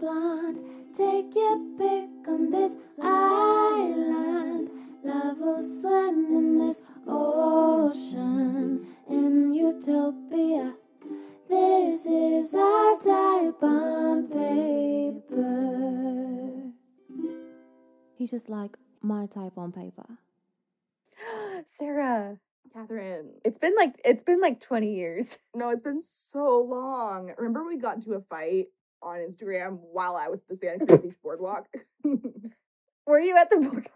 blonde. Take your pick on this island. Love will swim in this ocean in utopia. This is our type on paper. He's just like my type on paper. Sarah, Catherine. it's been like it's been like 20 years. No, it's been so long. Remember we got into a fight on Instagram while I was at the Santa Cruz Beach Boardwalk? Were you at the board?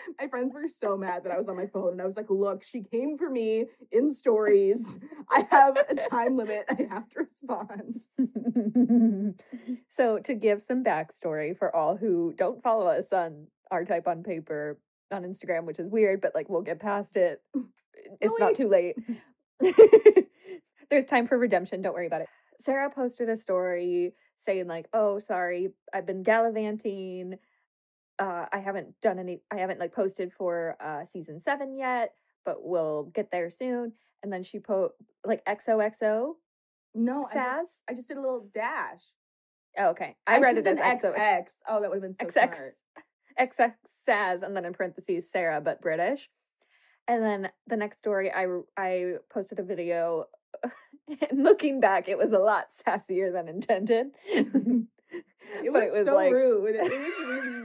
my friends were so mad that I was on my phone and I was like, look, she came for me in stories. I have a time limit. I have to respond. so to give some backstory for all who don't follow us on our type on paper on Instagram, which is weird, but like we'll get past it. It's not too late. There's time for redemption. Don't worry about it. Sarah posted a story saying like, "Oh, sorry, I've been gallivanting. Uh, I haven't done any. I haven't like posted for uh season seven yet, but we'll get there soon." And then she po like XOXO No, I just, Saz. I just did a little dash. Oh, okay. I, read it as XOX. XX. Oh, that would have been so XX smart. XX Saz, and then in parentheses Sarah, but British. And then the next story, I I posted a video. And looking back, it was a lot sassier than intended. It but was, it was so like, rude. It was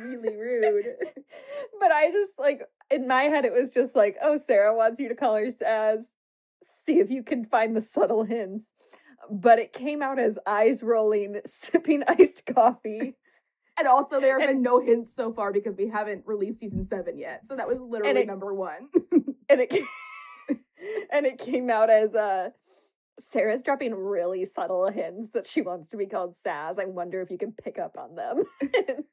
really, really rude. but I just like in my head, it was just like, oh, Sarah wants you to call her Saz. See if you can find the subtle hints. But it came out as eyes rolling, sipping iced coffee. And also, there have And- been no hints so far because we haven't released season seven yet. So that was literally it- number one. and it and it came out as uh Sarah's dropping really subtle hints that she wants to be called Saz. I wonder if you can pick up on them.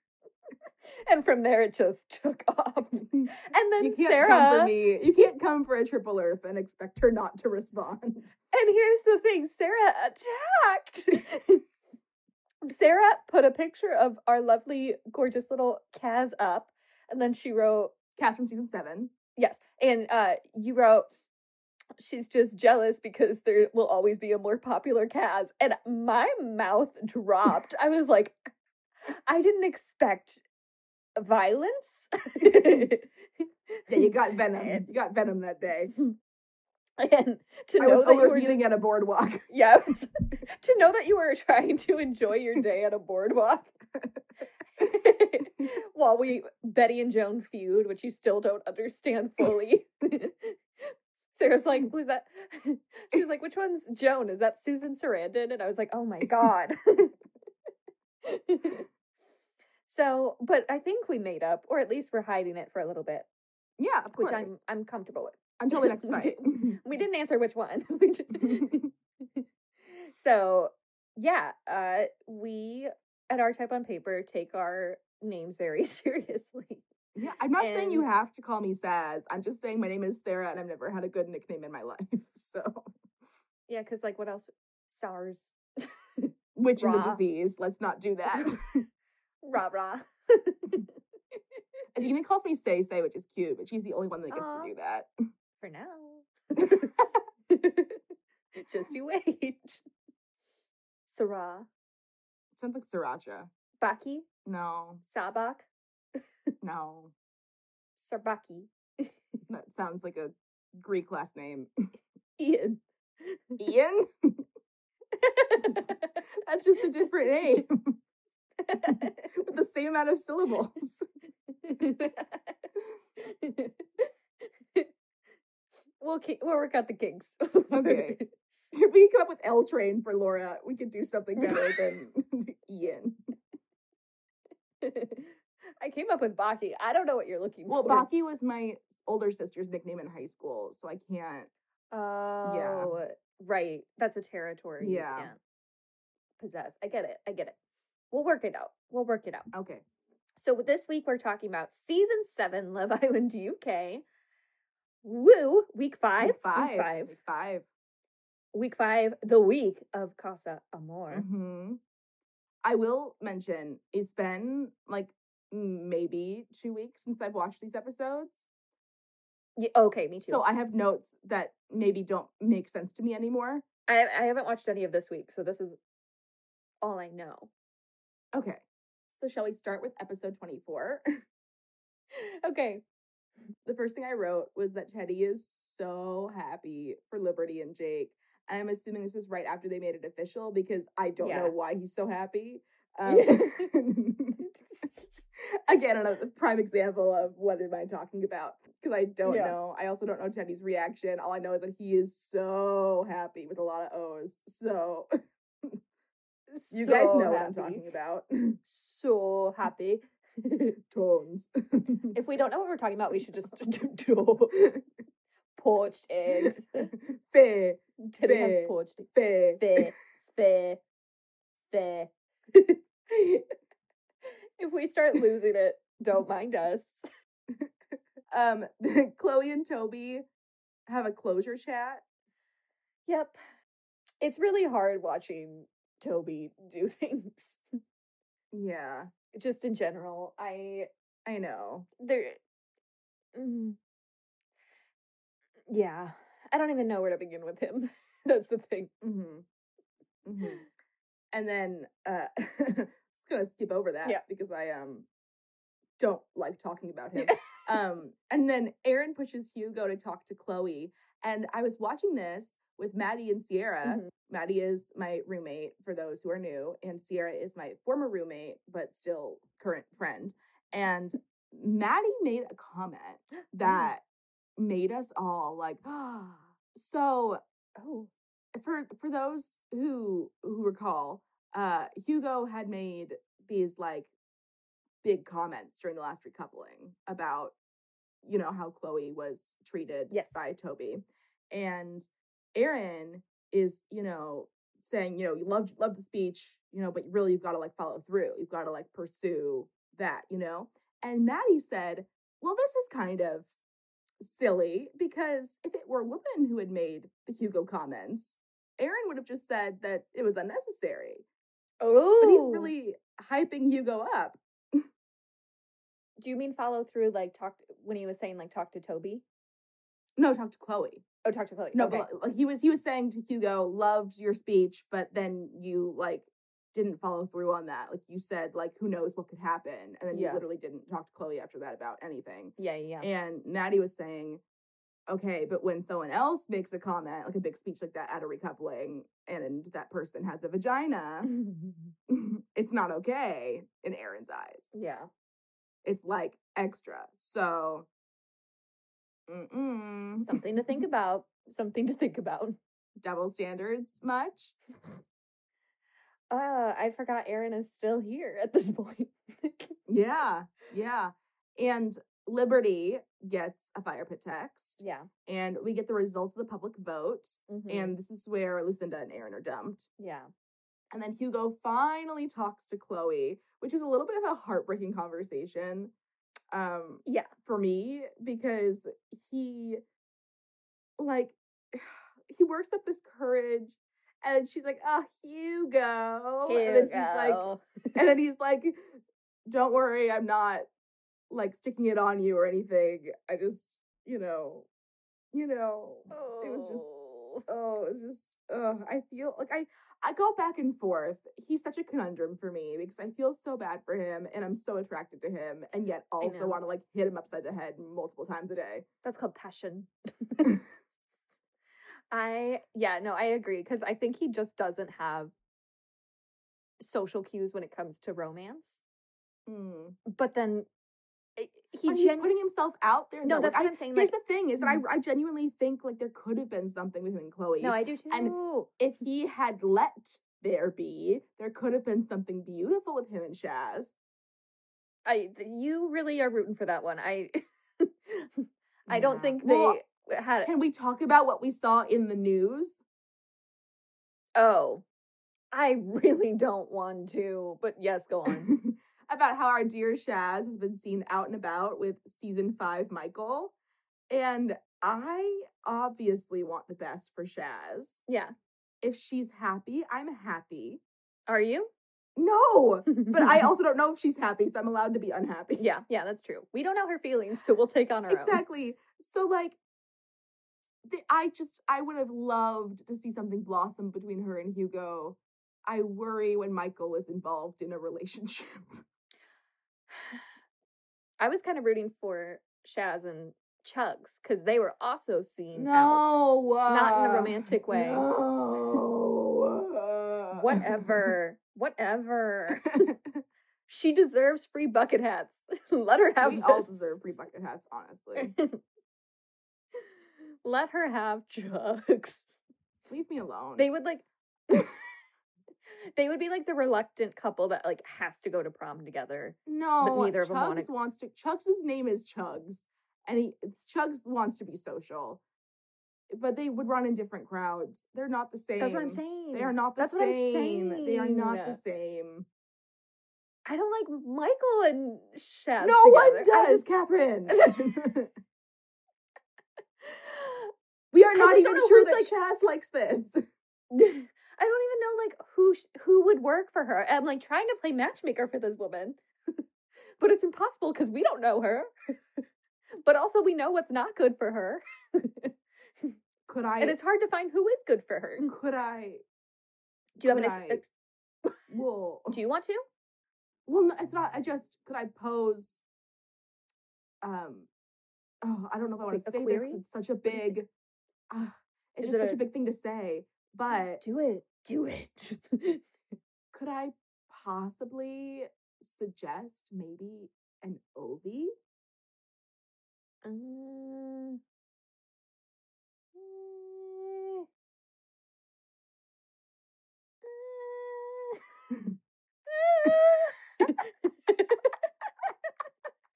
and from there, it just took off. And then you can't Sarah, come for me. You can't come for a triple Earth and expect her not to respond. and here's the thing: Sarah attacked. Sarah put a picture of our lovely, gorgeous little Kaz up, and then she wrote, Cast from season seven. Yes. And uh you wrote she's just jealous because there will always be a more popular Kaz. And my mouth dropped. I was like, I didn't expect violence. Yeah, you got venom. You got venom that day. and to I know was that you were just, at a boardwalk. yeah, was- to know that you were trying to enjoy your day at a boardwalk. While we Betty and Joan feud, which you still don't understand fully. Sarah's like, who's that? She was like, which one's Joan? Is that Susan Sarandon? And I was like, oh my God. so, but I think we made up, or at least we're hiding it for a little bit, Yeah, of course. which I'm I'm comfortable with. Until the next fight. We didn't answer which one. So yeah, uh we at our type on paper take our names very seriously. Yeah, I'm not saying you have to call me Saz. I'm just saying my name is Sarah and I've never had a good nickname in my life. So, Yeah, because like what else? SARS. which is a disease. Let's not do that. Rah rah. And Gina calls me Say Say, which is cute, but she's the only one that gets to do that. For now. Just you wait. Sarah. Sounds like sriracha. Baki. No, Sabak. No. Sarbaki. That sounds like a Greek last name. Ian. Ian? That's just a different name with the same amount of syllables. we'll ki- we'll work out the kinks. Okay. If we come up with L train for Laura, we could do something better than Ian. I came up with Baki. I don't know what you're looking Well, for. Well, Baki was my older sister's nickname in high school, so I can't. Oh, right. That's a territory Yeah. you can't possess. I get it. I get it. We'll work it out. We'll work it out. Okay. So this week we're talking about season seven, Love Island UK. Woo! Week five. Week five. Week five. Week five. Week five. The week of Casa Amor. hmm I will mention it's been like maybe two weeks since I've watched these episodes. Yeah, okay, me too. So I have notes that maybe don't make sense to me anymore. I I haven't watched any of this week, so this is all I know. Okay. So shall we start with episode 24? Okay. the first thing I wrote was that Teddy is so happy for Liberty and Jake. And I'm assuming this is right after they made it official because I don't Yeah. know why he's so happy. Um. again, another prime example of what am I talking about? Because I don't Yeah. know. I also don't know Teddy's reaction. All I know is that he is so happy with a lot of O's. So you guys So know what I'm talking about. So happy. Tones. If we don't know what we're talking about, we should just do poached eggs. Fair, Teddy has Fair. poached eggs. fair. Fair, fair, fair. If we start losing it, don't mind us. um, Chloe and Toby have a closure chat. Yep. It's really hard watching Toby do things. Yeah, Just in general. I I know. there mm. Yeah. I don't even know where to begin with him. That's the thing. Mm-hmm. Mm-hmm. And then uh just gonna skip over that Yeah. because I um don't like talking about him. Um and then Aaron pushes Hugo to talk to Chloe. And I was watching this with Maddie and Sierra. Mhm. Maddie is my roommate for those who are new, and Sierra is my former roommate, but still current friend. And Maddie made a comment that made us all like, so Oh. for for those who who recall, uh Hugo had made these like big comments during the last recoupling about you know how Chloe was treated Yes. by Toby. And Aaron is, you know, saying, you know, you love love the speech, you know, but really you've got to like follow through. You've got to like pursue that, you know? And Maddie said, Well, this is kind of silly because if it were a woman who had made the Hugo comments, Aaron would have just said that it was unnecessary. Oh. But he's oh. really hyping Hugo up. Do you mean follow through like talk when he was saying like talk to Toby? No, talk to Chloe. Oh, talk to Chloe. No, okay. but like he was he was saying to Hugo, loved your speech, but then you like didn't follow through on that. Like you said, like who knows what could happen, and then Yeah. you literally didn't talk to Chloe after that about anything. yeah, yeah. And Maddie was saying, okay, but when someone else makes a comment, like a big speech like that at a recoupling, and that person has a vagina, it's not okay in Aaron's eyes. yeah. It's like extra. So, mm-mm. Something to think about. Something to think about. double standards much? Uh, I forgot Aaron is still here at this point. Yeah, yeah. And Liberty gets a fire pit text, yeah. and we get the results of the public vote. mhm, And this is where Lucinda and Aaron are dumped. yeah. And then Hugo finally talks to Chloe, which is a little bit of a heartbreaking conversation um, Yeah. for me because he, like, he works up this courage. And she's like, oh, Hugo. And then he's like, and then he's like, "Don't worry, I'm not like sticking it on you or anything. I just, you know, you know, it was just Oh. oh, it's just uh I feel like I I go back and forth. He's such a conundrum for me because I feel so bad for him and I'm so attracted to him and yet also want to like hit him upside the head multiple times a day. That's called passion. I yeah, no, I agree because I think he just doesn't have social cues when it comes to romance. Mm. But then he he's putting himself out there. No, though. that's Like, what I- I'm saying. Here's Like, the thing: is that. I, mm-hmm. I genuinely think like there could have been something with him and Chloe. no, I do too. and if he had let there be, there could have been something beautiful with him and Shaz. I you really are rooting for that one. I I don't think Well, they had Can we talk about what we saw in the news? Oh, I really don't want to, but yes, go on. about how our dear Shaz has been seen out and about with season five Michael. And I obviously want the best for Shaz. yeah. If she's happy, I'm happy. Are you? No, but I also don't know if she's happy, so I'm allowed to be unhappy. Yeah, yeah, that's true. We don't know her feelings, so we'll take on our own. exactly. So like, the, I just I would have loved to see something blossom between her and Hugo. I worry when Michael is involved in a relationship. I was kind of rooting for Shaz and Chuggs because they were also seen out. No, Not in a uh, romantic way. No. uh. Whatever. Whatever. she deserves free bucket hats. Let her have we all deserve free bucket hats, honestly. Let her have Chuggs. Leave me alone. They would like They would be like the reluctant couple that like has to go to prom together. no, neither of 'em wanna- Chuggs wants to. Chuggs' name is Chuggs, and he Chuggs wants to be social, but they would run in different crowds. They're not the same. That's what I'm saying. They are not the That's what I'm same. They are not the same. I don't like Michael and Shaz. no one together. I does, just- Catherine. we are not even sure that like- Shaz likes this. I don't even know like who sh- who would work for her. I'm like trying to play matchmaker for this woman, but it's impossible because we don't know her. but also we know what's not good for her, Could I? and it's hard to find who is good for her. could I? Do you have an? I- ex- Well, do you want to? well, no, it's not. I just could I pose. Um, oh, I don't know if I want to say this. It's such a do you say? big. Uh, it's Is just it such a a- big thing to say. But Do it. Do it. could I possibly suggest maybe an Ovie? Um.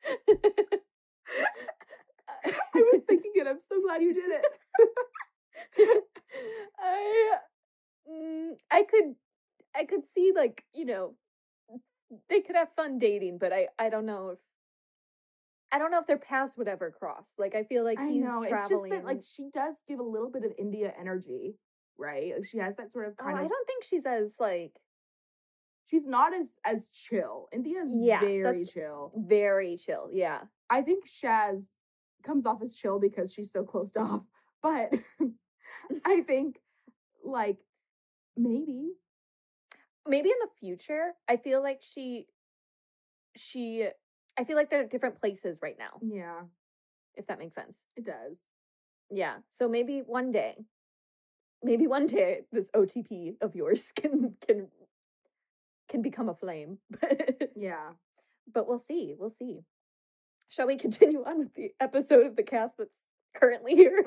I was thinking it. I'm so glad you did it. I mm, I could I could see like, you know, they could have fun dating, but I I don't know if I don't know if their paths would ever cross. Like I feel like I he's know. traveling. It's just that like she does give a little bit of India energy, right? Like, she has that sort of oh, kind I don't think she's as like She's not as as chill. India's Yeah, very that's- chill. very chill. Yeah. I think Shaz comes off as chill because she's so closed off. But I think like maybe Maybe in the future, I feel like she she I feel like they're at different places right now, yeah, if that makes sense. it does. Yeah. So maybe one day, maybe one day this OTP of yours can can can become a flame. Yeah. but we'll see. We'll see. Shall we continue on with the episode of the cast that's currently here?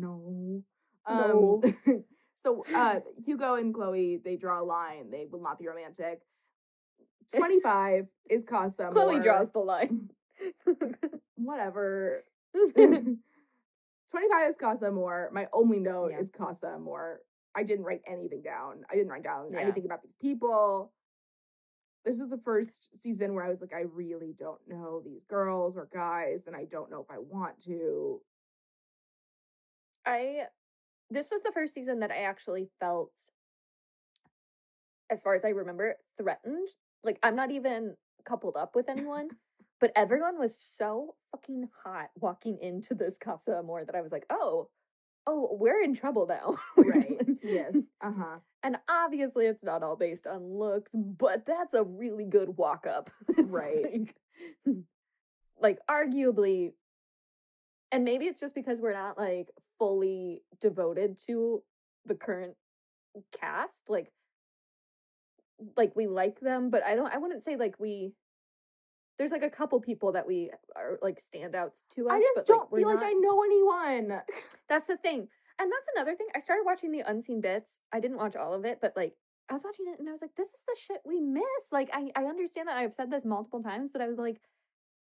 No. No. Um, so uh Hugo and Chloe, they draw a line. They will not be romantic. 25 is Casa. Chloe Moore. draws the line. Whatever. 25 is Casa Amor. My only note Yeah. is Casa Amor. I didn't write anything down. I didn't write down Yeah. anything about these people. This is the first season where I was like, I really don't know these girls or guys, and I don't know if I want to. I this was the first season that I actually felt as far as I remember threatened. Like I'm not even coupled up with anyone, but everyone was so fucking hot walking into this Casa Amor that I was like, "Oh, oh, we're in trouble now." Right. yes. Uh huh. And obviously it's not all based on looks, but that's a really good walk up. Right. Like, like arguably and maybe it's just because we're not like fully devoted to the current cast like like we like them but i don't i wouldn't say like we there's like a couple people that we are like standouts to us I just don't we're feel like I know anyone. that's the thing. And that's another thing. I started watching the unseen bits. I didn't watch all of it, but like I was watching it and I was like, this is the shit we miss. Like I, I understand that I've said this multiple times, but I was like,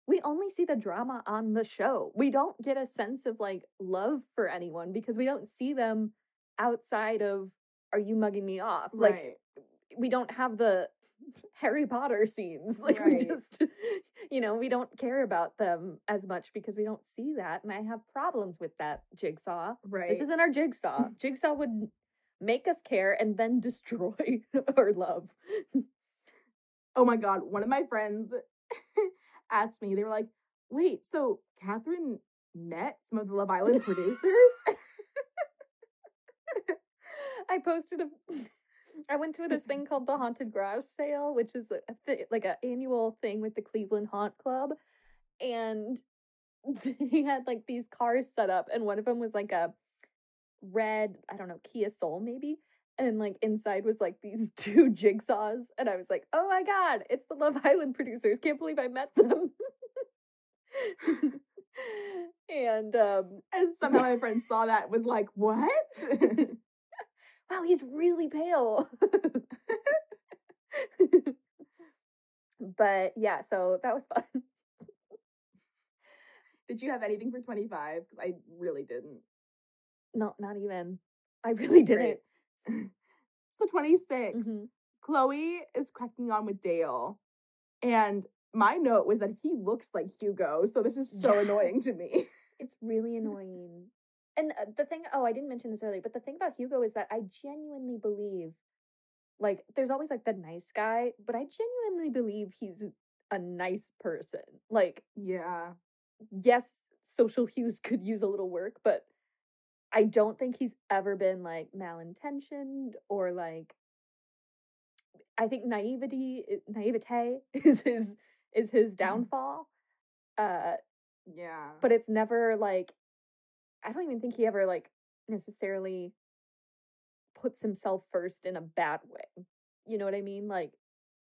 we only see the drama on the show. We don't get a sense of like love for anyone because we don't see them outside of are you mugging me off? Like right. we don't have the Harry Potter scenes. Like we just you know, we don't care about them as much because we don't see that. And I have problems with that jigsaw. Right. This isn't our jigsaw. Jigsaw would make us care and then destroy our love. oh my god, one of my friends asked me, they were like, wait, so Catherine met some of the Love Island producers? I posted a I went to this thing called the Haunted Garage Sale, which is a, a like an annual thing with the Cleveland Haunt Club, and he had like these cars set up, and one of them was like a red, I don't know, Kia Soul maybe, and like inside was like these two jigsaws, and I was like, oh my god, it's the Love Island producers! Can't believe I met them. and um And somehow my friend saw that was like, what? wow, he's really pale. but yeah, so that was fun. Did you have anything for 25? Because I really didn't. No, not even. I really didn't. Great. So 26, Mhm. Chloe is cracking on with Dale. And my note was that he looks like Hugo. So this is so Yeah. annoying to me. It's really annoying. And uh, the thing, oh, I didn't mention this earlier, but the thing about Hugo is that I genuinely believe, like, there's always like the nice guy, but I genuinely believe he's a nice person. Like, Yeah. yes, social cues could use a little work, but I don't think he's ever been like malintentioned or like. I think naivety, naivete is his is his downfall. Uh, Yeah. but it's never like I don't even think he ever like necessarily puts himself first in a bad way. You know what I mean? Like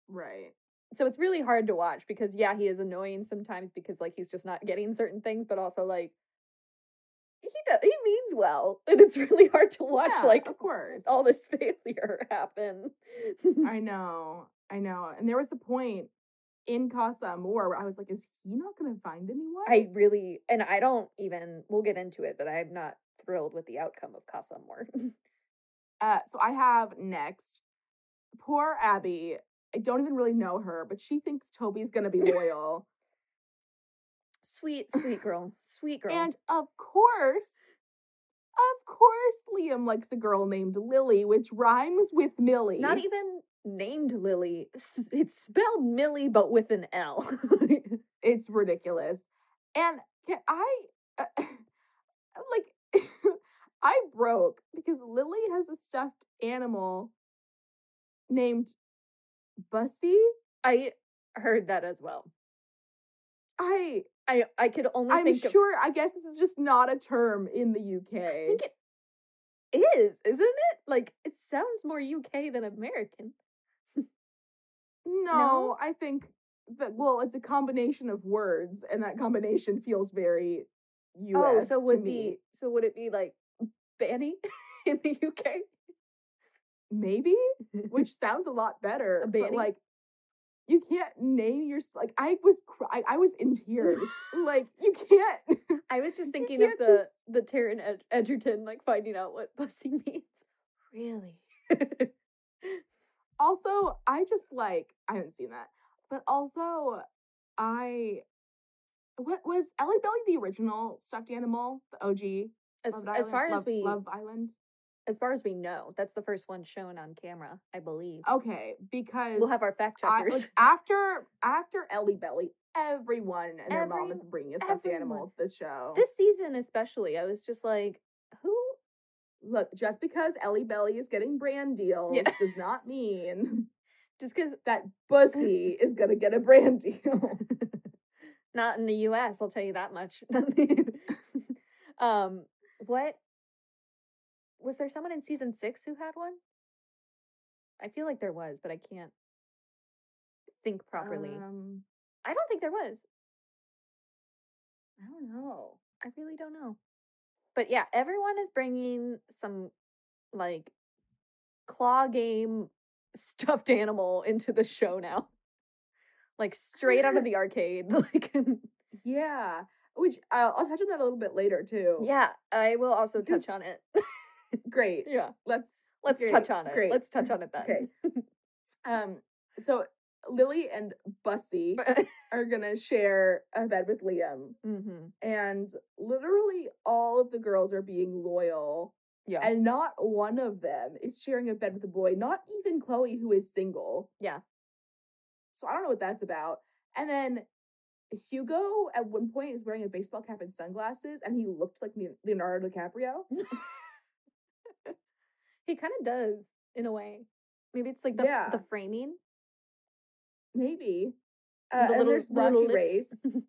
right. so it's really hard to watch because yeah, he is annoying sometimes because like he's just not getting certain things, but also like he does he means well. And it's really hard to watch Yeah, like of course. all this failure happen. I know. I know. And there was the point in Casa Amor where I was like, is he not going to find anyone? I really and I don't even we'll get into it, but I'm not thrilled with the outcome of Casa Amor. Uh, so I have next, poor Abby. I don't even really know her, but she thinks Toby's going to be loyal. Sweet, sweet girl. Sweet girl. and of course, of course, Liam likes a girl named Lily, which rhymes with Millie. Not even named Lily. It's spelled Millie, but with an L. it's ridiculous. And can I, uh, like, I broke because Lily has a stuffed animal named Bussy. I heard that as well. I I I could only I'm think of sure. I guess this is just not a term in the UK. I think it is, isn't it? Like it sounds more UK than American. no, I think that. Well, it's a combination of words, and that combination feels very US. oh, so would be so would it be like Banny in the UK? maybe, which sounds a lot better. but Banny? like, you can't name your like. I was cry- I, was in tears. like you can't. I was just thinking of the just- the Taron Ed- Egerton like finding out what bussy means. Really? also, I just like I haven't seen that, but also I. What was Ellie Belly the original stuffed animal, the OG? as as far as we Love Island. As far as we know, that's the first one shown on camera, I believe. Okay, because We'll have our fact I, checkers. like, after after Ellie Belly, everyone and their mom is bringing a stuffed animal to this show. this season especially, I was just like, who? Look, just because Ellie Belly is getting brand deals Yeah. does not mean Just because that Bussy is gonna get a brand deal. not in the U.S. I'll tell you that much. um, what was there? Someone in season six who had one? I feel like there was, but I can't think properly. Um, I don't think there was. I don't know. I really don't know. But yeah, everyone is bringing some like claw game stuffed animal into the show now. Like straight out of the arcade. Like Yeah, which I'll, I'll touch on that a little bit later too. Yeah, I will also touch on it. Great. yeah. Let's Let's great, touch on it. Great. Let's touch on it then. Okay. Um. So Lily and Bussy are gonna share a bed with Liam, mm-hmm. and literally all of the girls are being loyal, Yeah. and not one of them is sharing a bed with a boy. Not even Chloe, who is single. Yeah. So I don't know what that's about. And then Hugo at one point is wearing a baseball cap and sunglasses, and he looked like Leonardo DiCaprio. he kind of does in a way. Maybe it's like the Yeah. the framing. Maybe. Uh, the and little there's raunchy lips. race.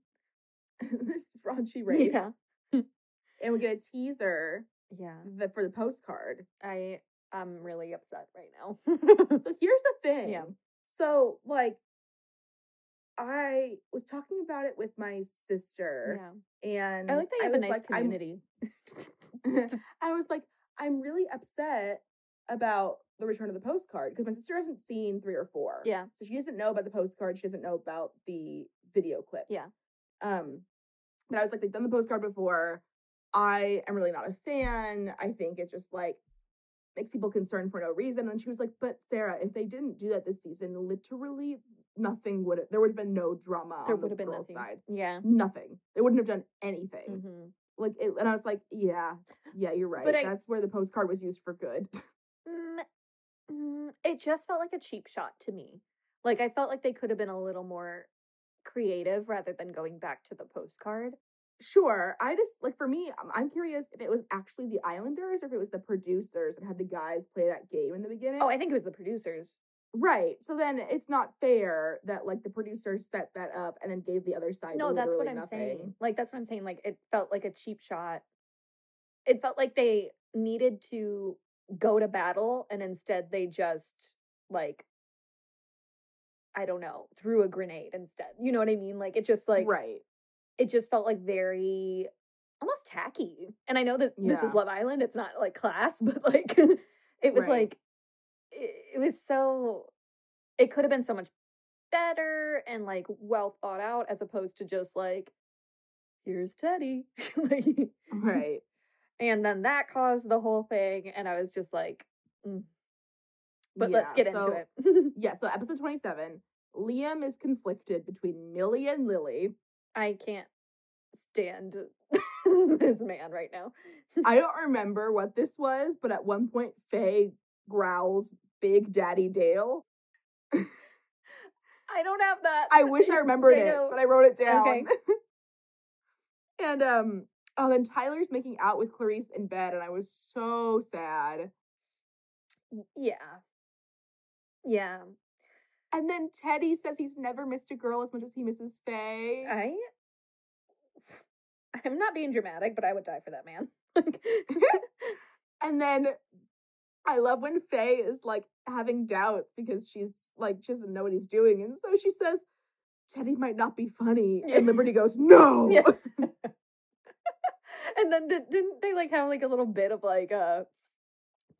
there's raunchy race. Yeah. And we get a teaser yeah. the, for the postcard. I I'm really upset right now. So here's the thing. Yeah. So like I was talking about it with my sister yeah. and I like that you have a nice like, community. I was like, I'm really upset about the return of the postcard because my sister hasn't seen three or four. yeah. So she doesn't know about the postcard. She doesn't know about the video clips. Yeah. Um, but I was like, they've done the postcard before. I am really not a fan. I think it just like makes people concerned for no reason. And she was like, but Sarah, if they didn't do that this season, literally nothing would there would have been no drama There on the would have been nothing. side. Yeah. Nothing. They wouldn't have done anything. hmm Like, it, and I was like, yeah, yeah, you're right. But I- That's where the postcard was used for good. Mm, mm, it just felt like a cheap shot to me. Like I felt like they could have been a little more creative rather than going back to the postcard. sure. I just like for me, I'm- curious if it was actually the Islanders or if it was the producers that had the guys play that game in the beginning. Oh, I think it was the producers. right. So then it's not fair that like the producers set that up and then gave the other side. No, that's what I'm nothing. saying. Like that's what I'm saying. Like it felt like a cheap shot. It felt like they needed to go to battle and instead they just like I don't know, threw a grenade instead. You know what I mean? Like it just like right. it just felt like very almost tacky. And I know that this is Love Island, it's not like class, but like it was Right. like it, it was so it could have been so much better and like well thought out as opposed to just like here's Teddy. like Right. And then that caused the whole thing and I was just like mm. but let's get so- into it. Yeah. So episode 27, Liam is conflicted between Millie and Lily. I can't stand this man right now. I don't remember what this was, but at one point, Faye growls Big Daddy Dale. I don't have that. I wish I remembered it, but I wrote it down. Okay. and um, oh, then Tyler's making out with Clarisse in bed, and I was so sad. Yeah. Yeah. And then Teddy says he's never missed a girl as much as he misses Faye. I I'm not being dramatic, but I would die for that man. And then I love when Faye is like having doubts because she's like she doesn't know what he's doing, and so she says, "Teddy might not be funny," Yeah. and Liberty goes, "No." Yeah. and then did, didn't they like have like a little bit of like uh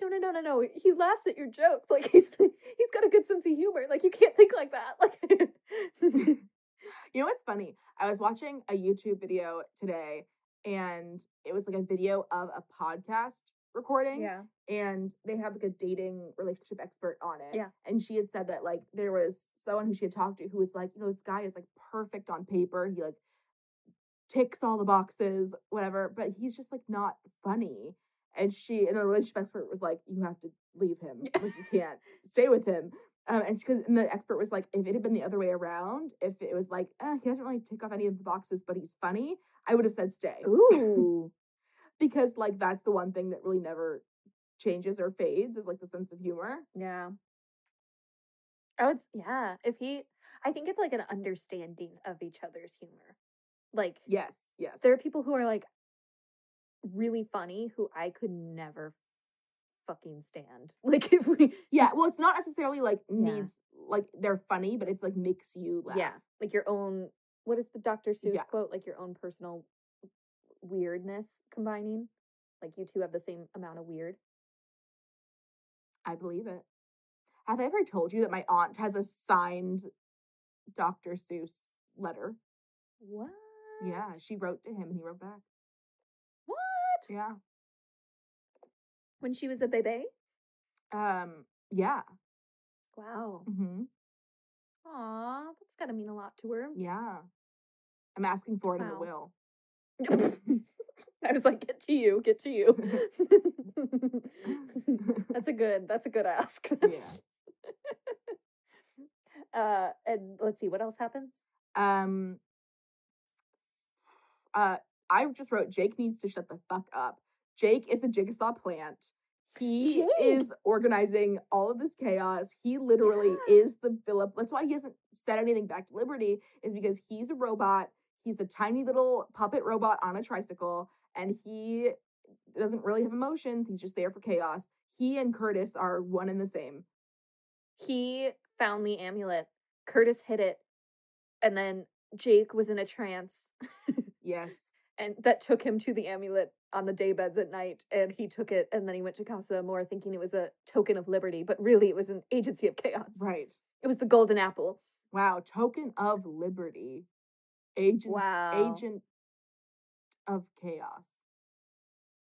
no no no no no he laughs at your jokes like he's he's got a good sense of humor like you can't think like that like You know what's funny? I was watching a YouTube video today, and it was like a video of a podcast recording. yeah and they have like a dating relationship expert on it. Yeah. And she had said that like there was someone who she had talked to who was like, you know, this guy is like perfect on paper. He like ticks all the boxes, whatever, but he's just like not funny. And she and the relationship expert was like, you have to leave him. Like you can't stay with him. Um, and, she, and the expert was like, if it had been the other way around, if it was like, eh, he doesn't really tick off any of the boxes, but he's funny, I would have said stay ooh because like that's the one thing that really never changes or fades is like the sense of humor. Yeah. I would, yeah. If he, I think it's like an understanding of each other's humor. Like, Yes, yes. there are people who are like really funny who I could never fucking stand. Like, if we, yeah, well, it's not necessarily like Yeah. needs like they're funny, but it's like makes you laugh. yeah, like your own, what is the Dr. Seuss Yeah. quote? Like your own personal weirdness combining. Like you two have the same amount of weird. I believe it. Have I ever told you that my aunt has a signed Dr. Seuss letter? What? Yeah, she wrote to him and he wrote back. What? Yeah. When she was a baby? Um, yeah. Wow. Mm-hmm. Aw, that's gotta mean a lot to her. Yeah. I'm asking for it in the will. I was like, get to you, get to you. that's a good, that's a good ask. That's- uh, and let's see, what else happens? Um uh I just wrote Jake needs to shut the fuck up. Jake is the jigsaw plant. He Jake. is organizing all of this chaos. He literally Yeah. is the Philip. That's why he hasn't said anything back to Liberty, is because he's a robot. He's a tiny little puppet robot on a tricycle, and he doesn't really have emotions. He's just there for chaos. He and Curtis are one and the same. he found the amulet. Curtis hid it, and then Jake was in a trance, Yes. and that took him to the amulet on the day beds at night. And he took it, and then he went to Casa Amor thinking it was a token of liberty, but really it was an agency of chaos. Right. It was the golden apple. Wow. Token of liberty. Agent Wow. agent of chaos.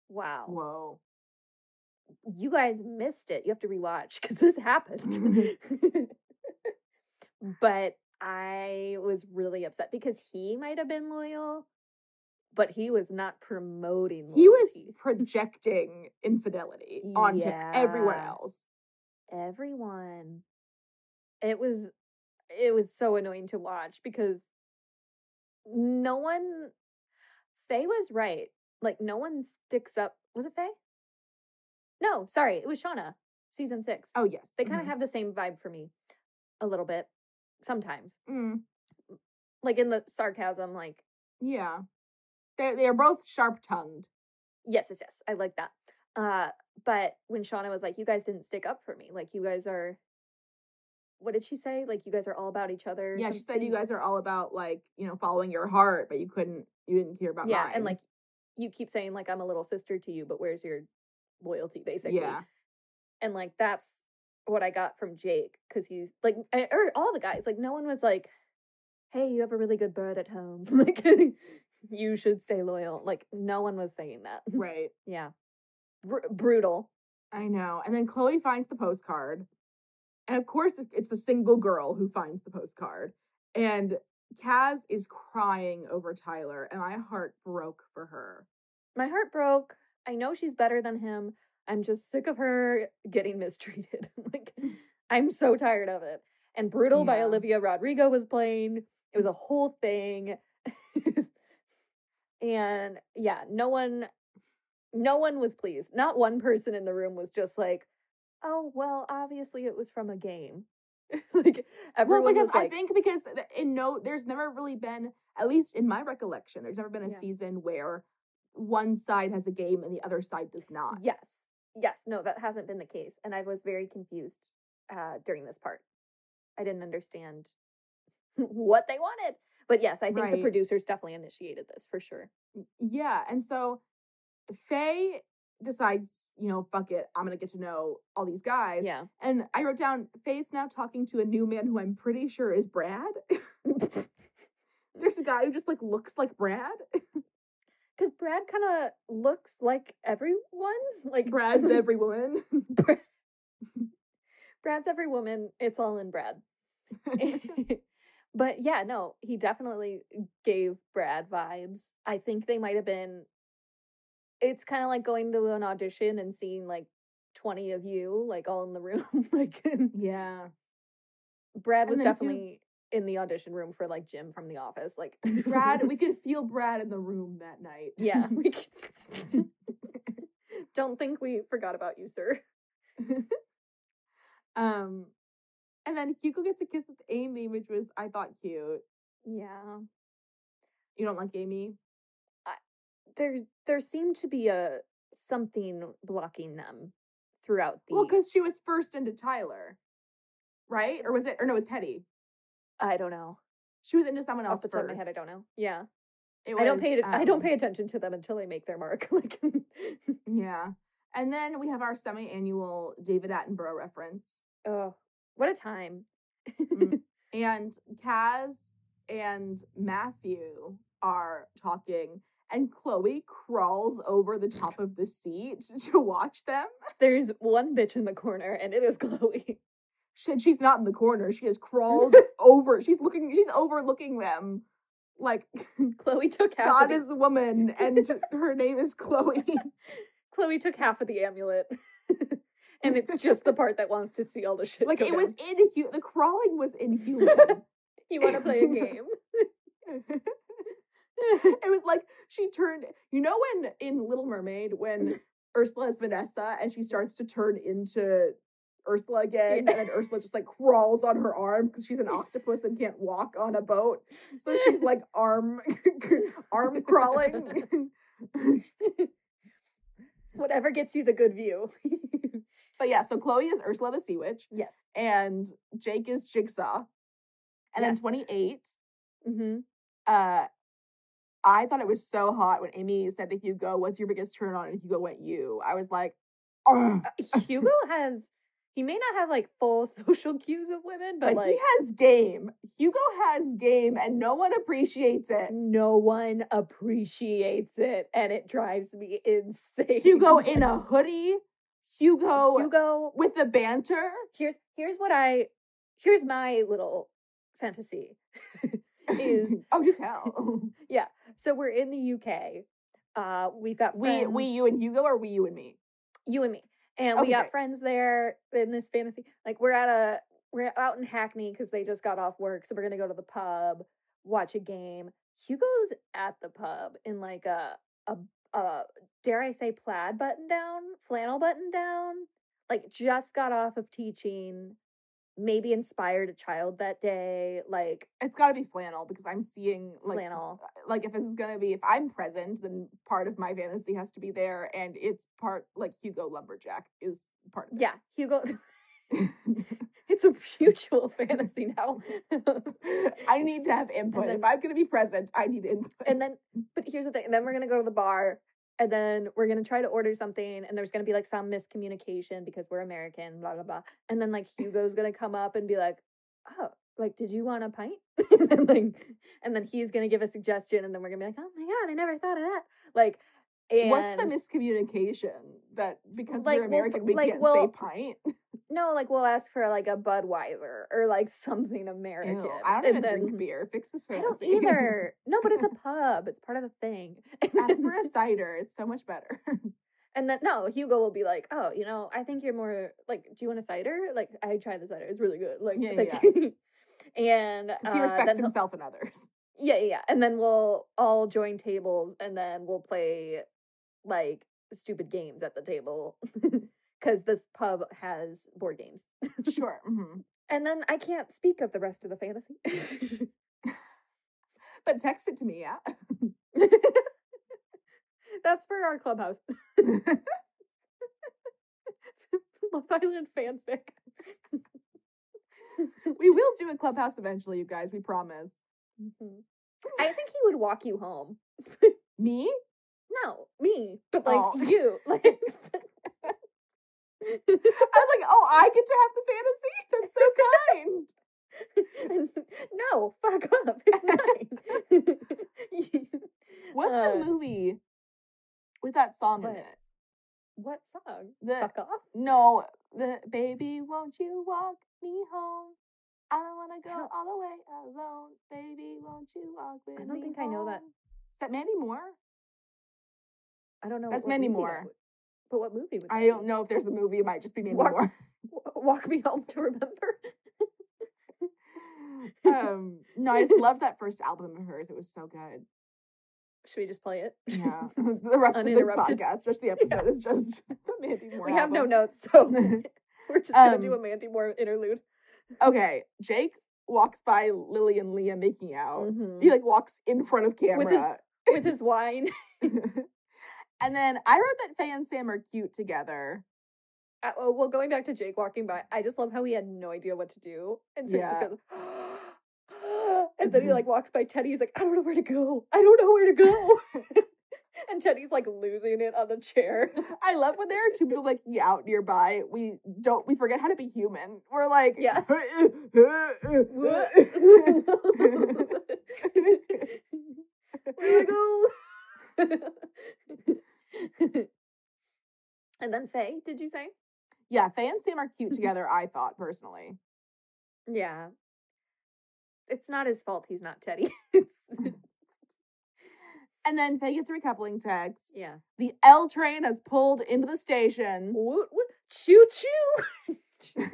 Wow. Whoa. You guys missed it. You have to rewatch because this happened. but I was really upset because he might have been loyal, but he was not promoting He was projecting infidelity onto everyone else. everyone. It was it was so annoying to watch because no one Faye was right. Like no one sticks up. Was it Faye? No, sorry, it was Shaughna. Season six. Oh yes. They kind of Mhm. have the same vibe for me, a little bit, sometimes. Mm, Like in the sarcasm, like yeah. They they are both sharp tongued. yes, yes, yes, I like that. Uh, but when Shaughna was like, "You guys didn't stick up for me. Like you guys are." What did she say? Like you guys are all about each other. Yeah, she said you guys are all about like, you know, following your heart, but you couldn't you didn't care about yeah, mine. and like you keep saying like I'm a little sister to you, but where's your loyalty, basically? Yeah. and like that's what I got from Jake because he's like, or all the guys, like no one was like, "Hey, you have a really good bird at home, like you should stay loyal." Like no one was saying that. Right. yeah, Br- brutal. I know. And then Chloe finds the postcard. And of course, it's- the single girl who finds the postcard. And Kaz is crying over Tyler, and my heart broke for her. My heart broke. I know she's better than him. I'm just sick of her getting mistreated. like I'm so tired of it. And Brutal by Olivia Rodrigo was playing. It was a whole thing. And yeah, no one no one was pleased. Not one person in the room was just like, "Oh, well, obviously it was from a game." like everyone well, because was like, I think because in no, there's never really been, at least in my recollection, there's never been a Yeah. season where one side has a game and the other side does not. Yes. Yes. No, that hasn't been the case. And I was very confused uh, during this part. I didn't understand what they wanted. But yes, I think the producers definitely initiated this for sure. Yeah, and so Faye decides, you know, fuck it, I'm gonna get to know all these guys. Yeah. And I wrote down Faye's now talking to a new man who I'm pretty sure is Brad. There's a guy who just like looks like Brad. Because Brad kind of looks like everyone. Like Brad's every woman. Brad- Brad's every woman. It's all in Brad. But yeah, no, he definitely gave Brad vibes. I think they might have been. It's kind of like going to an audition and seeing like 20 of you, like all in the room. like, yeah. Brad was definitely in the audition room for like Jim from The Office. Like, Brad, we could feel Brad in the room that night. yeah. We could... Don't think we forgot about you, sir. um and then Hugo gets a kiss with Amy, which was I thought cute. Yeah. You don't like Amy? There, there seemed to be a something blocking them throughout the. Well, because she was first into Tyler. Right? Or was it or no, it was Teddy. I don't know. She was into someone Off else the top first. of my head, I don't know. Yeah, It I don't pay. it- I don't um, pay attention to them until they make their mark. like, Yeah. And then we have our semi-annual David Attenborough reference. oh, what a time! Mm. And Kaz and Matthew are talking, and Chloe crawls over the top of the seat to watch them. There's one bitch in the corner, and it is Chloe. She, she's not in the corner. She has crawled over. She's looking. She's overlooking them, like Chloe took half. God of the, is a woman, and her name is Chloe. Chloe took half of the amulet, and it's just the part that wants to see all the shit. Like it was down. inhuman. The crawling was inhuman. You want to play a game? it was like she turned. You know when in Little Mermaid when Ursula as Vanessa and she starts to turn into Ursula again, Yeah. and then Ursula just like crawls on her arms because she's an octopus and can't walk on a boat. So she's like arm arm crawling. Whatever gets you the good view. But yeah, so Chloe is Ursula the Sea Witch, yes. and Jake is Jigsaw. And then 28, Mm-hmm. uh I thought it was so hot when Amy said to Hugo, What's your biggest turn on? And Hugo went, You. I was like, Uh, Hugo has he may not have like full social cues of women, but, But like he has game. Hugo has game and no one appreciates it. no one appreciates it and it drives me insane. Hugo in a hoodie, Hugo, Hugo with the banter. here's here's what I here's my little fantasy. Is- oh, do tell. Yeah. So we're in the UK. Uh we've got we friends, we you and Hugo or we you and me? you and me. And we got friends there in this fantasy. Like we're at a we're out in Hackney because they just got off work, so we're gonna go to the pub, watch a game. Hugo's at the pub in like a a a dare I say plaid button down, flannel button down. Like just got off of teaching, maybe inspired a child that day. Like It's got to be flannel because I'm seeing like flannel. Uh, like if this is gonna be if I'm present, then part of my fantasy has to be there, and it's part like Hugo lumberjack is part of it. Yeah, Hugo. it's a mutual fantasy now. I need to have input. then- if I'm gonna be present, I need input. and then but here's the thing then we're gonna go to the bar and then we're gonna try to order something and there's gonna be like some miscommunication because we're american blah blah blah and then like hugo's gonna come up and be like oh like did you want a pint and then like and then he's gonna give a suggestion and then we're gonna be like oh my god i never thought of that like and What's the miscommunication that because Like, we're well, American we like, can't well, say pint? no like we'll ask for like a budweiser or like something american Ew, I don't and even then drink beer. Fix this i don't either no but it's a pub it's part of the thing Ask for a cider. It's so much better. And then no, Hugo will be like, "Oh, you know, I think you're more like, do you want a cider? Like, I tried the cider; it's really good. Like, Yeah, like and Because he uh, respects himself and others. Yeah, yeah, yeah. And then we'll all join tables, and then we'll play like stupid games at the table because this pub has board games. Sure. mhm. And then I can't speak of the rest of the fantasy. But text it to me, yeah. That's for our clubhouse. Love Island fanfic. we will do a clubhouse eventually, you guys. We promise. Mhm. I think he would walk you home. Me? No, me, but like Oh. you. Like I was like, oh, I get to have the fantasy. That's so kind. no, fuck off. It's mine. What's Uh, the movie with that song in it? what song? The Fuck off. no, the baby, won't you walk me home? I don't want to go all the way alone. Baby, won't you walk with me? I don't think I know that. home? Is that Mandy Moore? I don't know. That's what Mandy movie that. But what movie would I don't be? know if there's a movie. It might just be Mandy Walk- Moore. Walk me home to remember. um, no, I just love that first album of hers. It was so good. Should we just play it? Yeah, the rest of the podcast, just the episode, is just Mandy Moore. we have no notes, so we're just gonna do a Um, Mandy Moore interlude. Okay, Jake walks by Lily and Leah making out. Mhm. He like walks in front of camera. With his- With his wine. And then I wrote that Faye and Sam are cute together. Uh, oh, well, going back to Jake walking by, I just love how he had no idea what to do, and so he just goes, and then he like walks by Teddy. He's like, I don't know where to go. I don't know where to go. and Teddy's like losing it on the chair. I love when there are two people like out nearby. We don't we forget how to be human. We're like Yeah. Where do I go? and then Faye, did you say? yeah, Faye and Sam are cute mm-hmm. together, I thought personally. Yeah. It's not his fault he's not Teddy. And then Faye gets a recoupling text. yeah. The L train has pulled into the station. Woot, woot. Choo choo.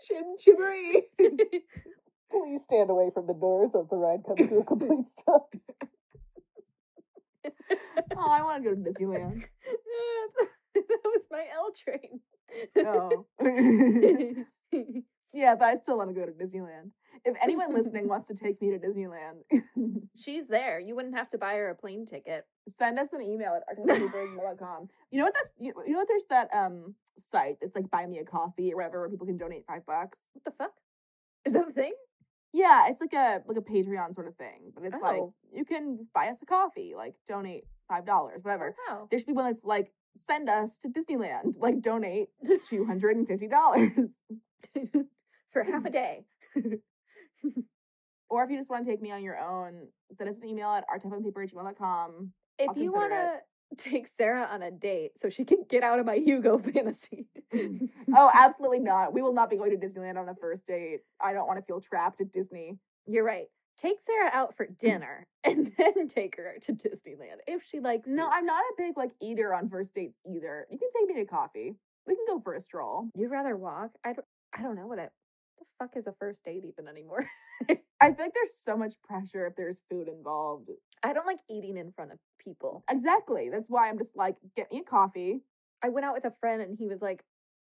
Chim chimmery. Please stand away from the doors as the ride comes to a complete stop. oh, I want to go to Disneyland. that was my L train. Oh. yeah, but I still want to go to Disneyland. If anyone listening wants to take me to Disneyland, She's there. You wouldn't have to buy her a plane ticket. send us an email at ourtypeonpaper@gmail.com. You know what that's you, you know what there's that um site that's like buy me a coffee or whatever where people can donate five bucks. What the fuck? Is that a thing? Yeah, it's like a like a Patreon sort of thing. But it's like Oh. you can buy us a coffee, like donate five dollars, oh, whatever. Wow. There should be one that's like send us to Disneyland, like donate two hundred and fifty dollars. For half a day. Or if you just want to take me on your own, send us an email at ourtypeonpaper@gmail.com. If I'll you want to take Sarah on a date so she can get out of my Hugo fantasy. Mm. Oh, absolutely not. We will not be going to Disneyland on a first date. I don't want to feel trapped at Disney. You're right. Take Sarah out for mm. dinner and then take her to Disneyland if she likes No, you. I'm not a big like eater on first dates either. You can take me to coffee. We can go for a stroll. You'd rather walk? I don't, I don't know what it. The fuck is a first date even anymore? I feel like there's so much pressure if there's food involved. I don't like eating in front of people. Exactly. That's why I'm just like, get me a coffee. I went out with a friend and he was like,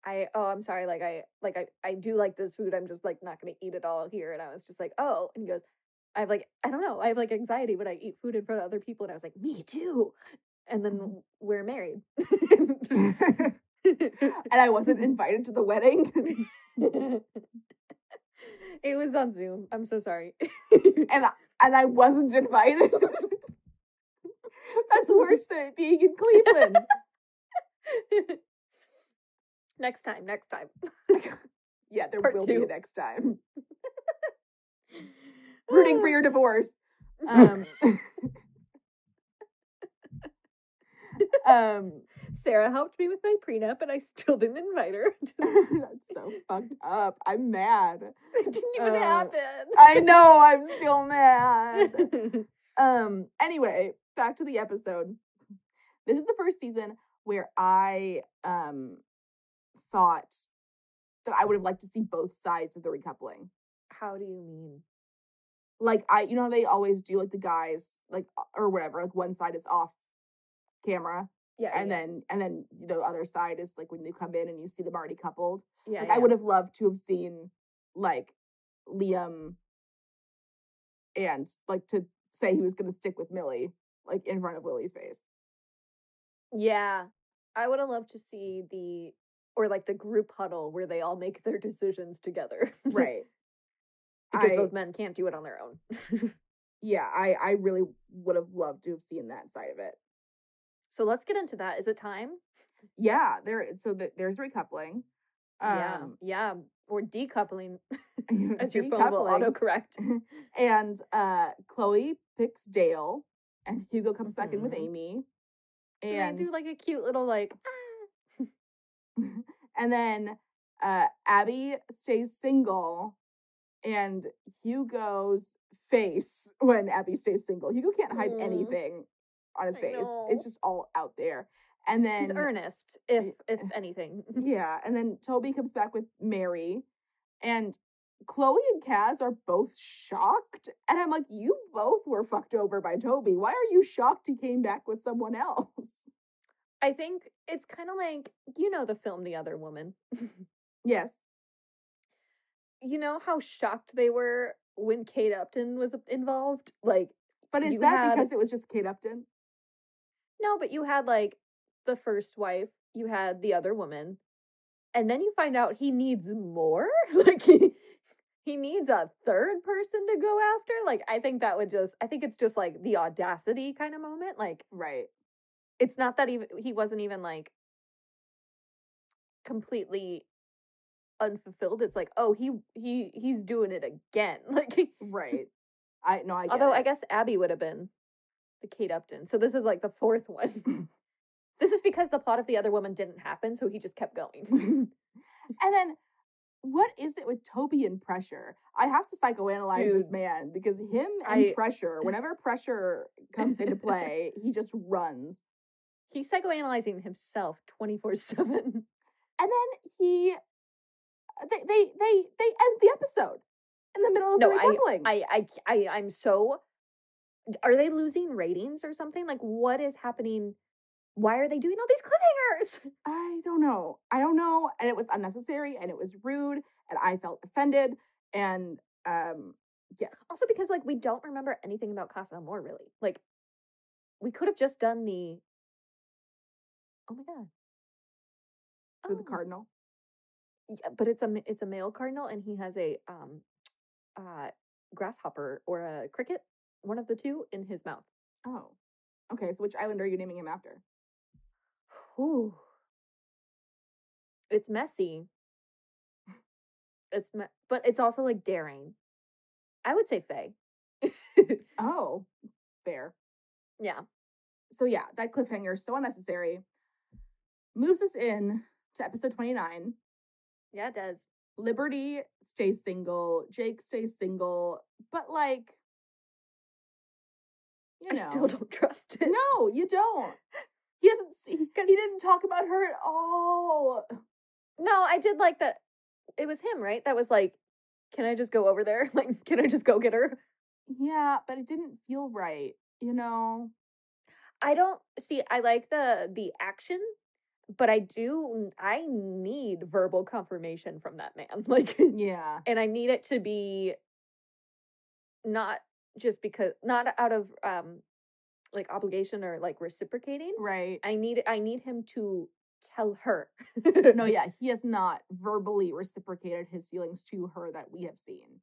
I oh I'm sorry, like I like I I do like this food. I'm just like not gonna eat it all here. And I was just like, oh, and he goes, I have like I don't know, I have like anxiety when I eat food in front of other people. And I was like, me too. And then Mhm. we're married. and I wasn't invited to the wedding. it was on Zoom. I'm so sorry. and I, and I wasn't invited. That's worse than it being in Cleveland. next time, next time. Yeah, there Part will be a next time. Rooting for your divorce. Um, um, Sarah helped me with my prenup, and I still didn't invite her. that's so fucked up. I'm mad. it didn't even Uh, happen. I know. I'm still mad. Um. Anyway, back to the episode. This is the first season where I um thought that I would have liked to see both sides of the recoupling. How do you mean? Like I, you know, they always do like the guys like or whatever. Like one side is off camera, Yeah, and yeah, then and then the other side is like when you come in and you see them already coupled. yeah, like yeah. I would have loved to have seen like Liam and like to say he was going to stick with Millie like in front of Lily's face. Yeah, I would have loved to see the or like the group huddle where they all make their decisions together, Right. because I- those men can't do it on their own. yeah, I I really would have loved to have seen that side of it. So let's get into that. Is it time? Yeah, there so that there's recoupling. yeah, Um yeah. Or decoupling, as your phone will autocorrect. and uh Chloe picks Dale and Hugo comes back in with Mhm. Amy. And And they do like a cute little like. "Ah." and then uh Abby stays single and Hugo's face when Abby stays single. Hugo can't hide Mm. anything on his I face. know. It's just all out there. And then He's earnest, if if anything. Yeah, and then Toby comes back with Mary and Chloe and Kaz are both shocked. And I'm like, you both were fucked over by Toby. Why are you shocked he came back with someone else? I think it's kind of like you know the film The Other Woman. Yes. you know how shocked they were when Kate Upton was involved? Like, But is that had- because it was just Kate Upton? No, but you had like the first wife, you had the other woman, and then you find out he needs more. like he he needs a third person to go after. Like, I think that would just I think it's just like the audacity kind of moment. Like, Right. it's not that even he wasn't even like completely unfulfilled. It's like, oh, he he he's doing it again. Like Right. I no, I Although I guess Abby would have been the Kate Upton. So this is like the fourth one. this is because the plot of the other woman didn't happen, so he just kept going. And then what is it with Toby and pressure? I have to psychoanalyze this man because him and I- pressure, whenever pressure comes into play, he just runs. He's psychoanalyzing himself 24-7. And then he uh, they they they, they end the episode in the middle of No, the recoupling. I I I I'm so are they losing ratings or something? Like, what is happening? Why are they doing all these cliffhangers? I don't know. I don't know. And it was unnecessary and it was rude and I felt offended. And um yes. Also, because like we don't remember anything about Casa Amor really. Like, we could have just done the. Oh my god. For the Oh. cardinal. Yeah, but it's a it's a male cardinal and he has a um uh grasshopper or a cricket, one of the two, in his mouth. Oh. Okay, so which island are you naming him after? Whew. It's messy. It's me- but it's also like daring. I would say Faye. Oh, fair. yeah. So yeah, that cliffhanger is so unnecessary. Moves us in to episode 29. Yeah, it does. Liberty stays single, Jake stays single, but like you I still don't trust it. No, you don't. He doesn't see he didn't talk about her at all. No, I did like that. It was him, right? That was like, can I just go over there? Like, can I just go get her? Yeah, but it didn't feel right, you know. I don't see. I like the the action, but I do. I need verbal confirmation from that man. Like, Yeah. and I need it to be not just because not out of um like obligation or like reciprocating. Right. I need I need him to tell her. No, yeah, he has not verbally reciprocated his feelings to her that we have seen.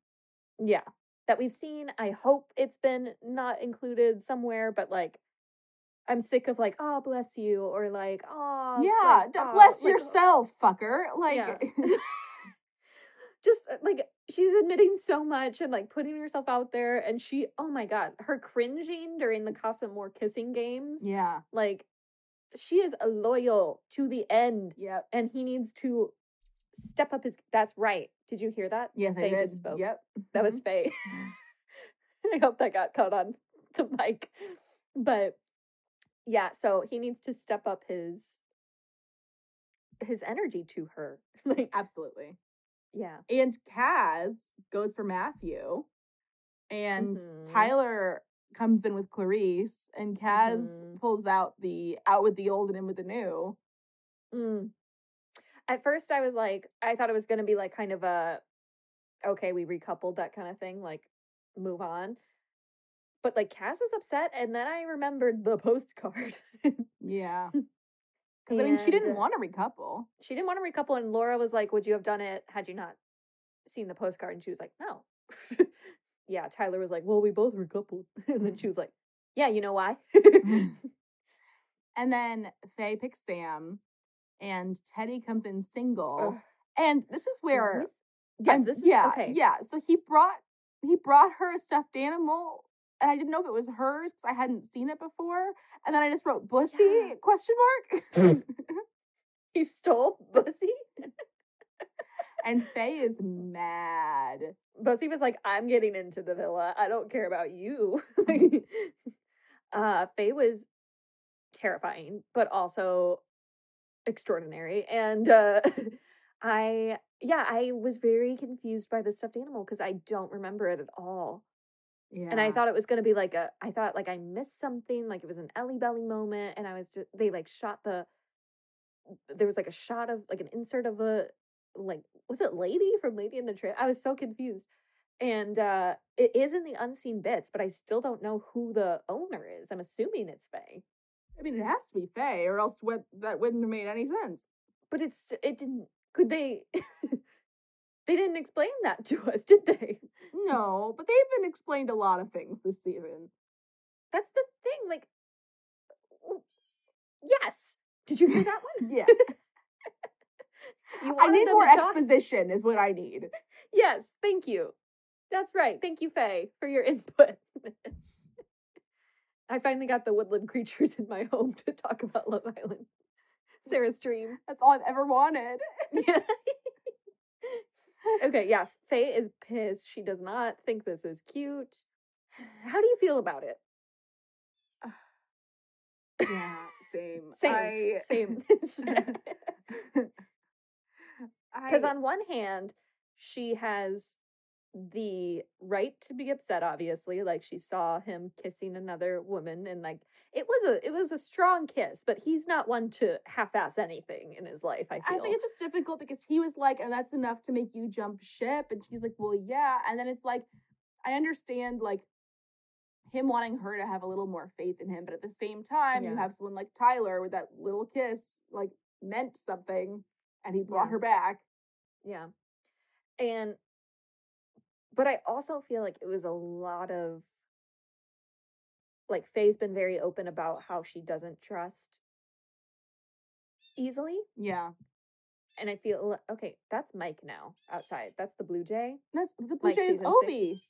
yeah that we've seen i hope it's been not included somewhere but like i'm sick of like oh bless you or like oh yeah, like, bless like, yourself, fucker. Like Yeah. just uh, like she's admitting so much and like putting herself out there and she oh my god her cringing during the Casa Amor kissing games yeah. like she is a loyal to the end yeah and he needs to step up his that's right did you hear that Yes, I did. just spoke Yep. that was Mhm. Faye. I hope that got caught on the mic. But yeah, so he needs to step up his his energy to her. like Absolutely. Yeah. And Kaz goes for Matthew, and Mhm. Tyler comes in with Clarisse, and Kaz Mhm. pulls out the out with the old and in with the new. Mm. At first I was like I thought it was going to be like kind of a okay, we recoupled that kind of thing, like move on. But like Kaz is upset and then I remembered the postcard. Yeah. Because I mean, she didn't want to recouple. she didn't want to recouple and laura was like would you have done it had you not seen the postcard and she was like no yeah tyler was like well we both recoupled and then she was like yeah you know why And then Faye picks Sam, and Teddy comes in single. Ugh. And this is where yeah I'm- this is yeah, okay yeah. So he brought he brought her a stuffed animal, and I didn't know if it was hers because I hadn't seen it before. And then I just wrote "bussy?" Yeah. question mark. he stole bussy and Faye is mad. bussy was like i'm getting into the villa i don't care about you uh faye was terrifying but also extraordinary and uh i yeah i was very confused by the stuffed animal because i don't remember it at all Yeah, and i thought it was going to be like a i thought like i missed something like it was an ellie belly moment and i was just they like shot the there was like a shot of like an insert of a like was it lady from lady in the tramp i was so confused. And uh it is in the unseen bits but i still don't know who the owner is. I'm assuming it's faye. I mean, it has to be Faye, or else what that wouldn't have made any sense. but it's it didn't could they they didn't explain that to us did they No, but they've been explained a lot of things this season. that's the thing like yes did you hear that one Yeah, I need more to talk- exposition, is what I need. Yes, thank you. That's right. Thank you, Faye, for your input. I finally got the woodland creatures in my home to talk about Love Island. Sarah's dream. That's all I've ever wanted. Okay, yes, Faye is pissed. She does not think this is cute. How do you feel about it? Yeah, same. Same. I, Same. I- Because on one hand, she has the right to be upset obviously like she saw him kissing another woman and like it was a it was a strong kiss but he's not one to half-ass anything in his life i feel I think it's just difficult because he was like, and that's enough to make you jump ship. And she's like, well, yeah. And then it's like, I understand like him wanting her to have a little more faith in him. But at the same time, you have someone like Tyler with that little kiss, like meant something, and he brought Yeah. her back. Yeah. And but I also feel like it was a lot of like Faye's been very open about how she doesn't trust easily. Yeah. And I feel okay, that's Mike now outside. That's the Blue Jay. That's the Blue Jay is season six. Ovie.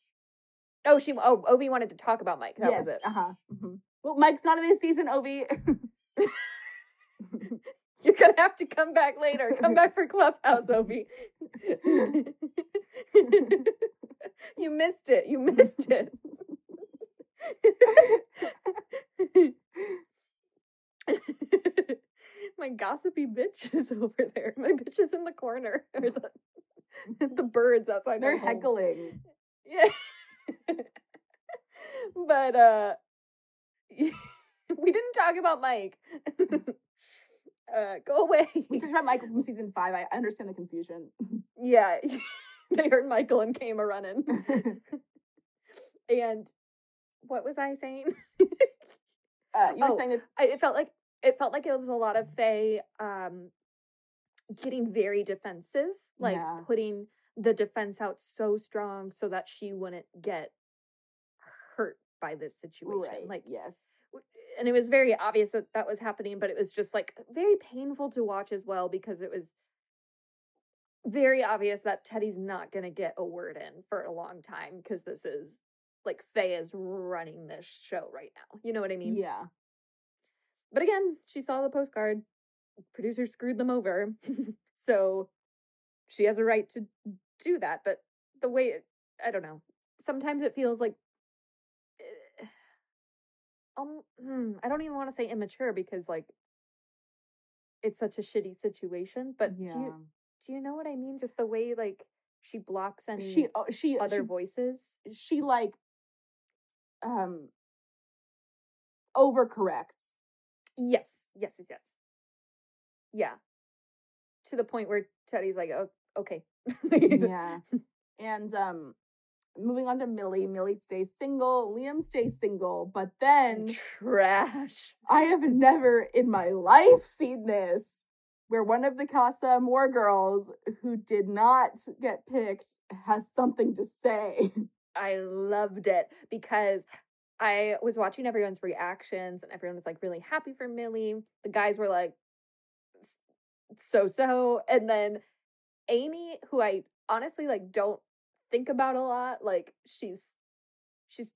Oh, she oh Ovie wanted to talk about Mike. That yes. was it. Uh-huh. mhm. Well, Mike's not in this season, Ovie. You're gonna have to come back later. Come back for Clubhouse, Ovie. you missed it. You missed it. My gossipy bitch is over there. My bitch is in the corner. Or the, the birds outside. They're heckling. Yeah. but uh we didn't talk about Mike. uh go away. We talked about Michael from season five. I understand the confusion. yeah. they heard Michael and came a running. And what was I saying? uh, you were Oh, saying that I, it felt like it felt like it was a lot of Faye um getting very defensive, like Yeah. putting the defense out so strong so that she wouldn't get hurt by this situation. right. Like yes. and it was very obvious that that was happening but it was just like very painful to watch as well because it was very obvious that Teddy's not going to get a word in for a long time because this is like Faye is running this show right now. You know what I mean? Yeah. But again, she saw the postcard. Producer screwed them over. so she has a right to do that. But the way it, I don't know. Sometimes it feels like eh, um, hmm, I don't even want to say immature because like it's such a shitty situation. But yeah. do you do you know what I mean? Just the way like she blocks any she oh, she other she, voices. she like um overcorrects. Yes, yes, yes, yes. Yeah. To the point where Teddy's like, oh, okay. yeah. And um moving on to Millie, Millie stays single, Liam stays single, but then Trash. I have never in my life seen this where one of the Casa Amor girls who did not get picked has something to say. I loved it because I was watching everyone's reactions and everyone was like really happy for Millie. The guys were like so so. And then Amy, who I honestly like don't think about a lot, like she's she's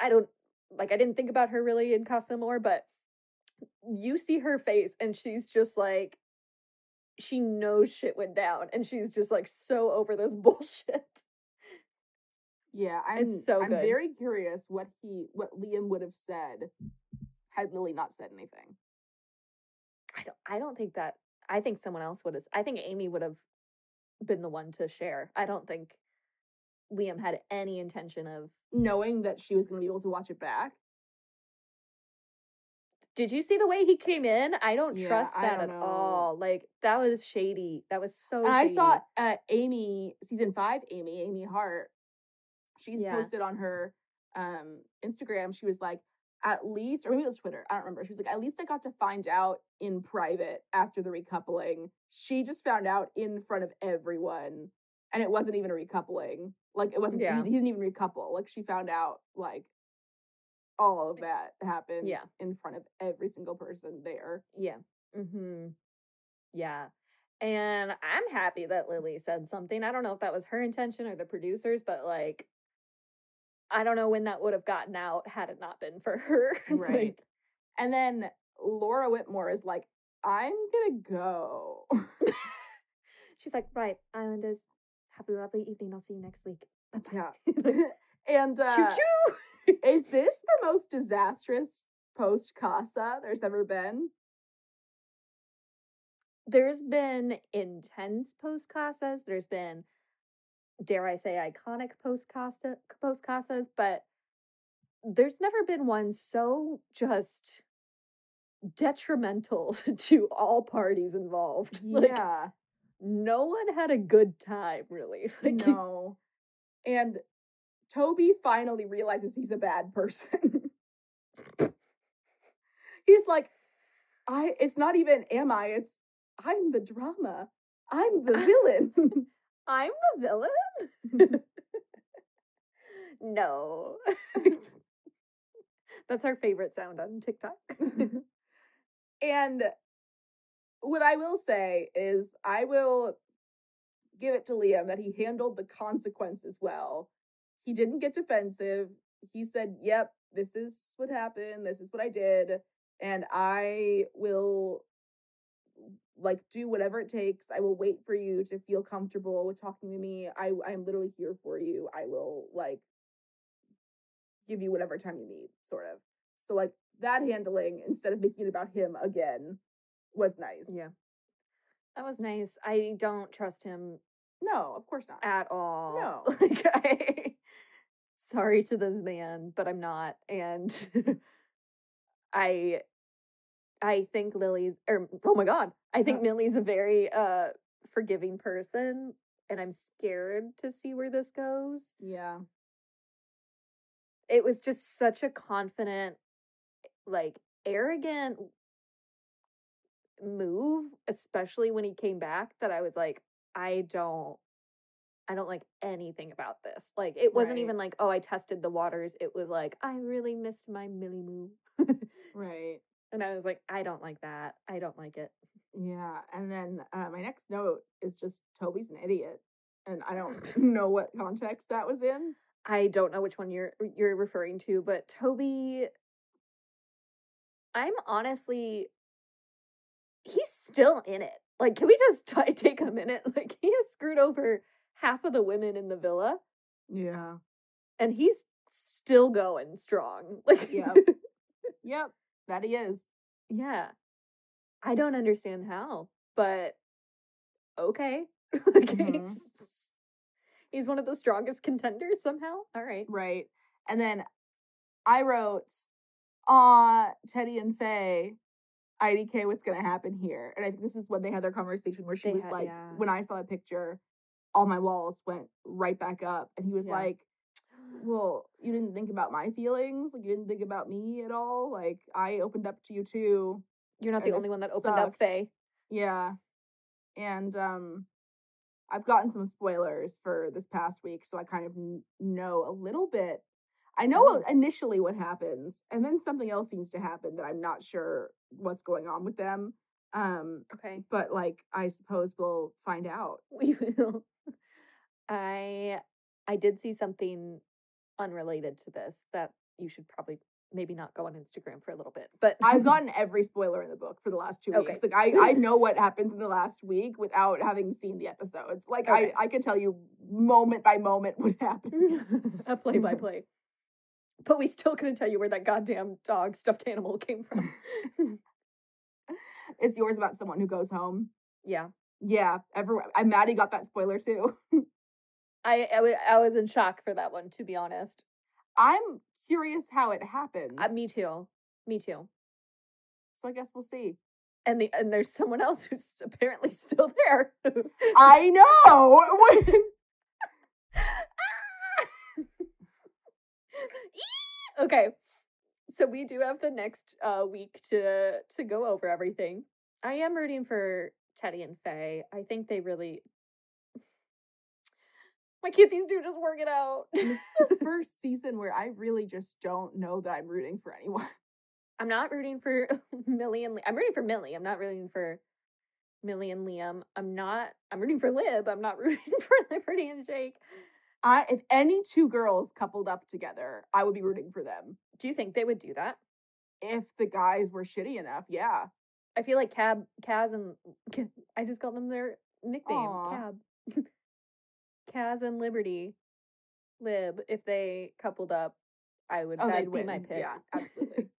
I don't like I didn't think about her really in Casa Amor but you see her face and she's just like she knows shit went down and she's just like so over this bullshit. Yeah, I'm It's so I'm good. very curious what he what Liam would have said had Lily not said anything. I don't I don't think that I think someone else would have I think Amy would have been the one to share. I don't think Liam had any intention of Knowing that she was gonna be able to watch it back. Did you see the way he came in? I don't Yeah, trust that don't at know. all. Like that was shady. That was so I saw uh Amy season five, Amy, Amy Hart. She's Yeah. posted on her um Instagram, she was like, at least, or maybe it was Twitter, I don't remember. She was like, at least I got to find out in private after the recoupling. She just found out in front of everyone. And it wasn't even a recoupling. Like it wasn't he- Yeah. he, didn't even recouple. Like she found out like all of that happened Yeah. in front of every single person there. Yeah. Mm-hmm. Yeah. And I'm happy that Lily said something. I don't know if that was her intention or the producers, but like I don't know when that would have gotten out had it not been for her. Right. Like, And then Laura Whitmore is like, I'm gonna go. she's like, right, Islanders, have a lovely evening. I'll see you next week. yeah. Bye-bye." and uh, choo choo. is this the most disastrous post Casa there's ever been? There's been intense post casas. There's been dare I say, iconic post Costa post Casas, but there's never been one so just detrimental to all parties involved. Like yeah. no one had a good time, really. Like no. And Toby finally realizes he's a bad person. he's like, I it's not even am I, it's I'm the drama. I'm the villain. I'm the villain? no. That's our favorite sound on TikTok. and what I will say is I will give it to Liam that he handled the consequences well. He didn't get defensive. He said, "Yep, this is what happened. This is what I did, and I will like do whatever it takes. I will wait for you to feel comfortable with talking to me. I I'm literally here for you. I will like give you whatever time you need, sort of. So like that handling instead of making it about him again was nice. yeah. That was nice. I don't trust him No, of course not. at all. No. Like I sorry to this man, but I'm not. And I I think Lily's or oh my god. I think Uh. Millie's a very uh forgiving person and I'm scared to see where this goes. Yeah. It was just such a confident like arrogant move, especially when he came back that I was like I don't I don't like anything about this. Like it wasn't Right. even like, oh, I tested the waters. It was like, I really missed my Millie move. Right. And I was like, I don't like that. I don't like it. Yeah. And then uh, my next note is just Toby's an idiot. And I don't know what context that was in. I don't know which one you're you're referring to, but Toby I'm honestly he's still in it. Like can we just t- take a minute? Like he has screwed over half of the women in the villa Yeah. and he's still going strong. Like Yep. Yep. That he is. yeah. I don't understand how, but okay. like Mhm. he's, he's one of the strongest contenders somehow. All right. Right. And then I wrote, Aw, Teddy and Faye, IDK, what's going to happen here? And I think this is when they had their conversation where she They was had- like, yeah. when I saw the picture, all my walls went right back up. And he was Yeah. like, well, you didn't think about my feelings? Like, you didn't think about me at all? Like, I opened up to you too. You're not the only one that opened up sucked. Faye. Yeah. And um I've gotten some spoilers for this past week, so I kind of kn- know a little bit. I know Oh. initially what happens, and then something else seems to happen that I'm not sure what's going on with them. Um, Okay. but like I suppose we'll find out. We will. I I did see something unrelated to this that you should probably maybe not go on Instagram for a little bit. But I've gotten every spoiler in the book for the last two Okay. weeks. Like I, I know what happens in the last week without having seen the episodes. Like Okay. I, I could tell you moment by moment what happens. a play by play. But we still couldn't tell you where that goddamn dog stuffed animal came from. it's yours about someone who goes home? yeah. Yeah, everyone. I Maddie got that spoiler too. I, I, I was in shock for that one, to be honest. I'm curious how it happens. Uh, me too. Me too. so I guess we'll see. And the and there's someone else who's apparently still there. I know. okay. So we do have the next uh week to to go over everything. I am rooting for Teddy and Faye. I think they really Why can't these two just work it out? this is the first season where I really just don't know that I'm rooting for anyone. I'm not rooting for Millie and I'm rooting for Millie. I'm not rooting for Millie and Liam. I'm not I'm rooting for Lib. I'm not rooting for Liberty and Jake. I if any two girls coupled up together, I would be rooting for them. Do you think they would do that? If the guys were shitty enough, yeah. I feel like Cab, Kaz, and I just called them their nickname, Aw. Cab. Kaz and Liberty, Lib. If they coupled up, I would. Oh, that'd be win. my pick. Yeah, absolutely.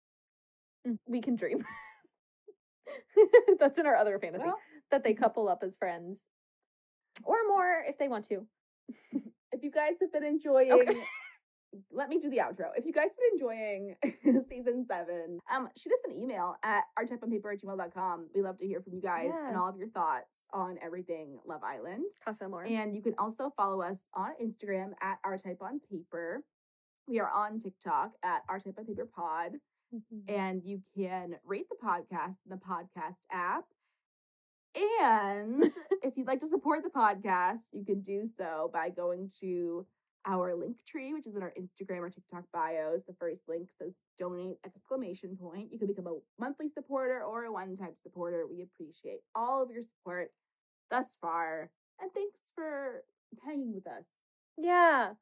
Mm, we can dream. That's in our other fantasy Well, that they mhm. couple up as friends, or more if they want to. if you guys have been enjoying Okay. Let me do the outro. If you guys have been enjoying season seven, um, shoot us an email at ourtypeonpaper at gmail.com. We love to hear from you guys and all of your thoughts on everything Love Island. Casa Amor. And you can also follow us on Instagram at our type on paper. We are on TikTok at our type on paper pod. Mhm. And you can rate the podcast in the podcast app. And if you'd like to support the podcast, you can do so by going to our link tree, which is in our Instagram or TikTok bios. The first link says donate exclamation point. You can become a monthly supporter or a one-time supporter. We appreciate all of your support thus far. And thanks for hanging with us. Yeah.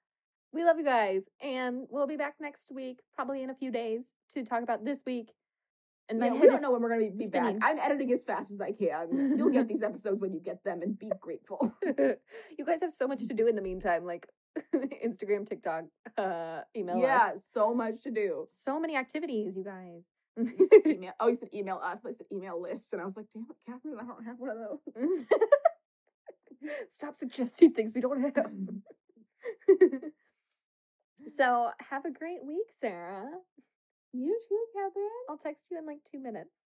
We love you guys. And we'll be back next week, probably in a few days, to talk about this week. And my Yeah, we don't know when we're going to be back. I'm editing as fast as I can. You'll get these episodes when you get them and be grateful. you guys have so much to do in the meantime, like Instagram, TikTok, uh, email us. yeah, us. so much to do. So many activities, you guys. You said email. Oh, you said email us. I said email list, and I was like, "Damn it, Catherine, I don't have one of those." Stop suggesting things we don't have. so have a great week, Sarah. You too, Catherine. I'll text you in like two minutes.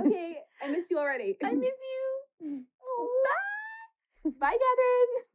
Okay, I miss you already. I miss you. Bye. Bye, Catherine.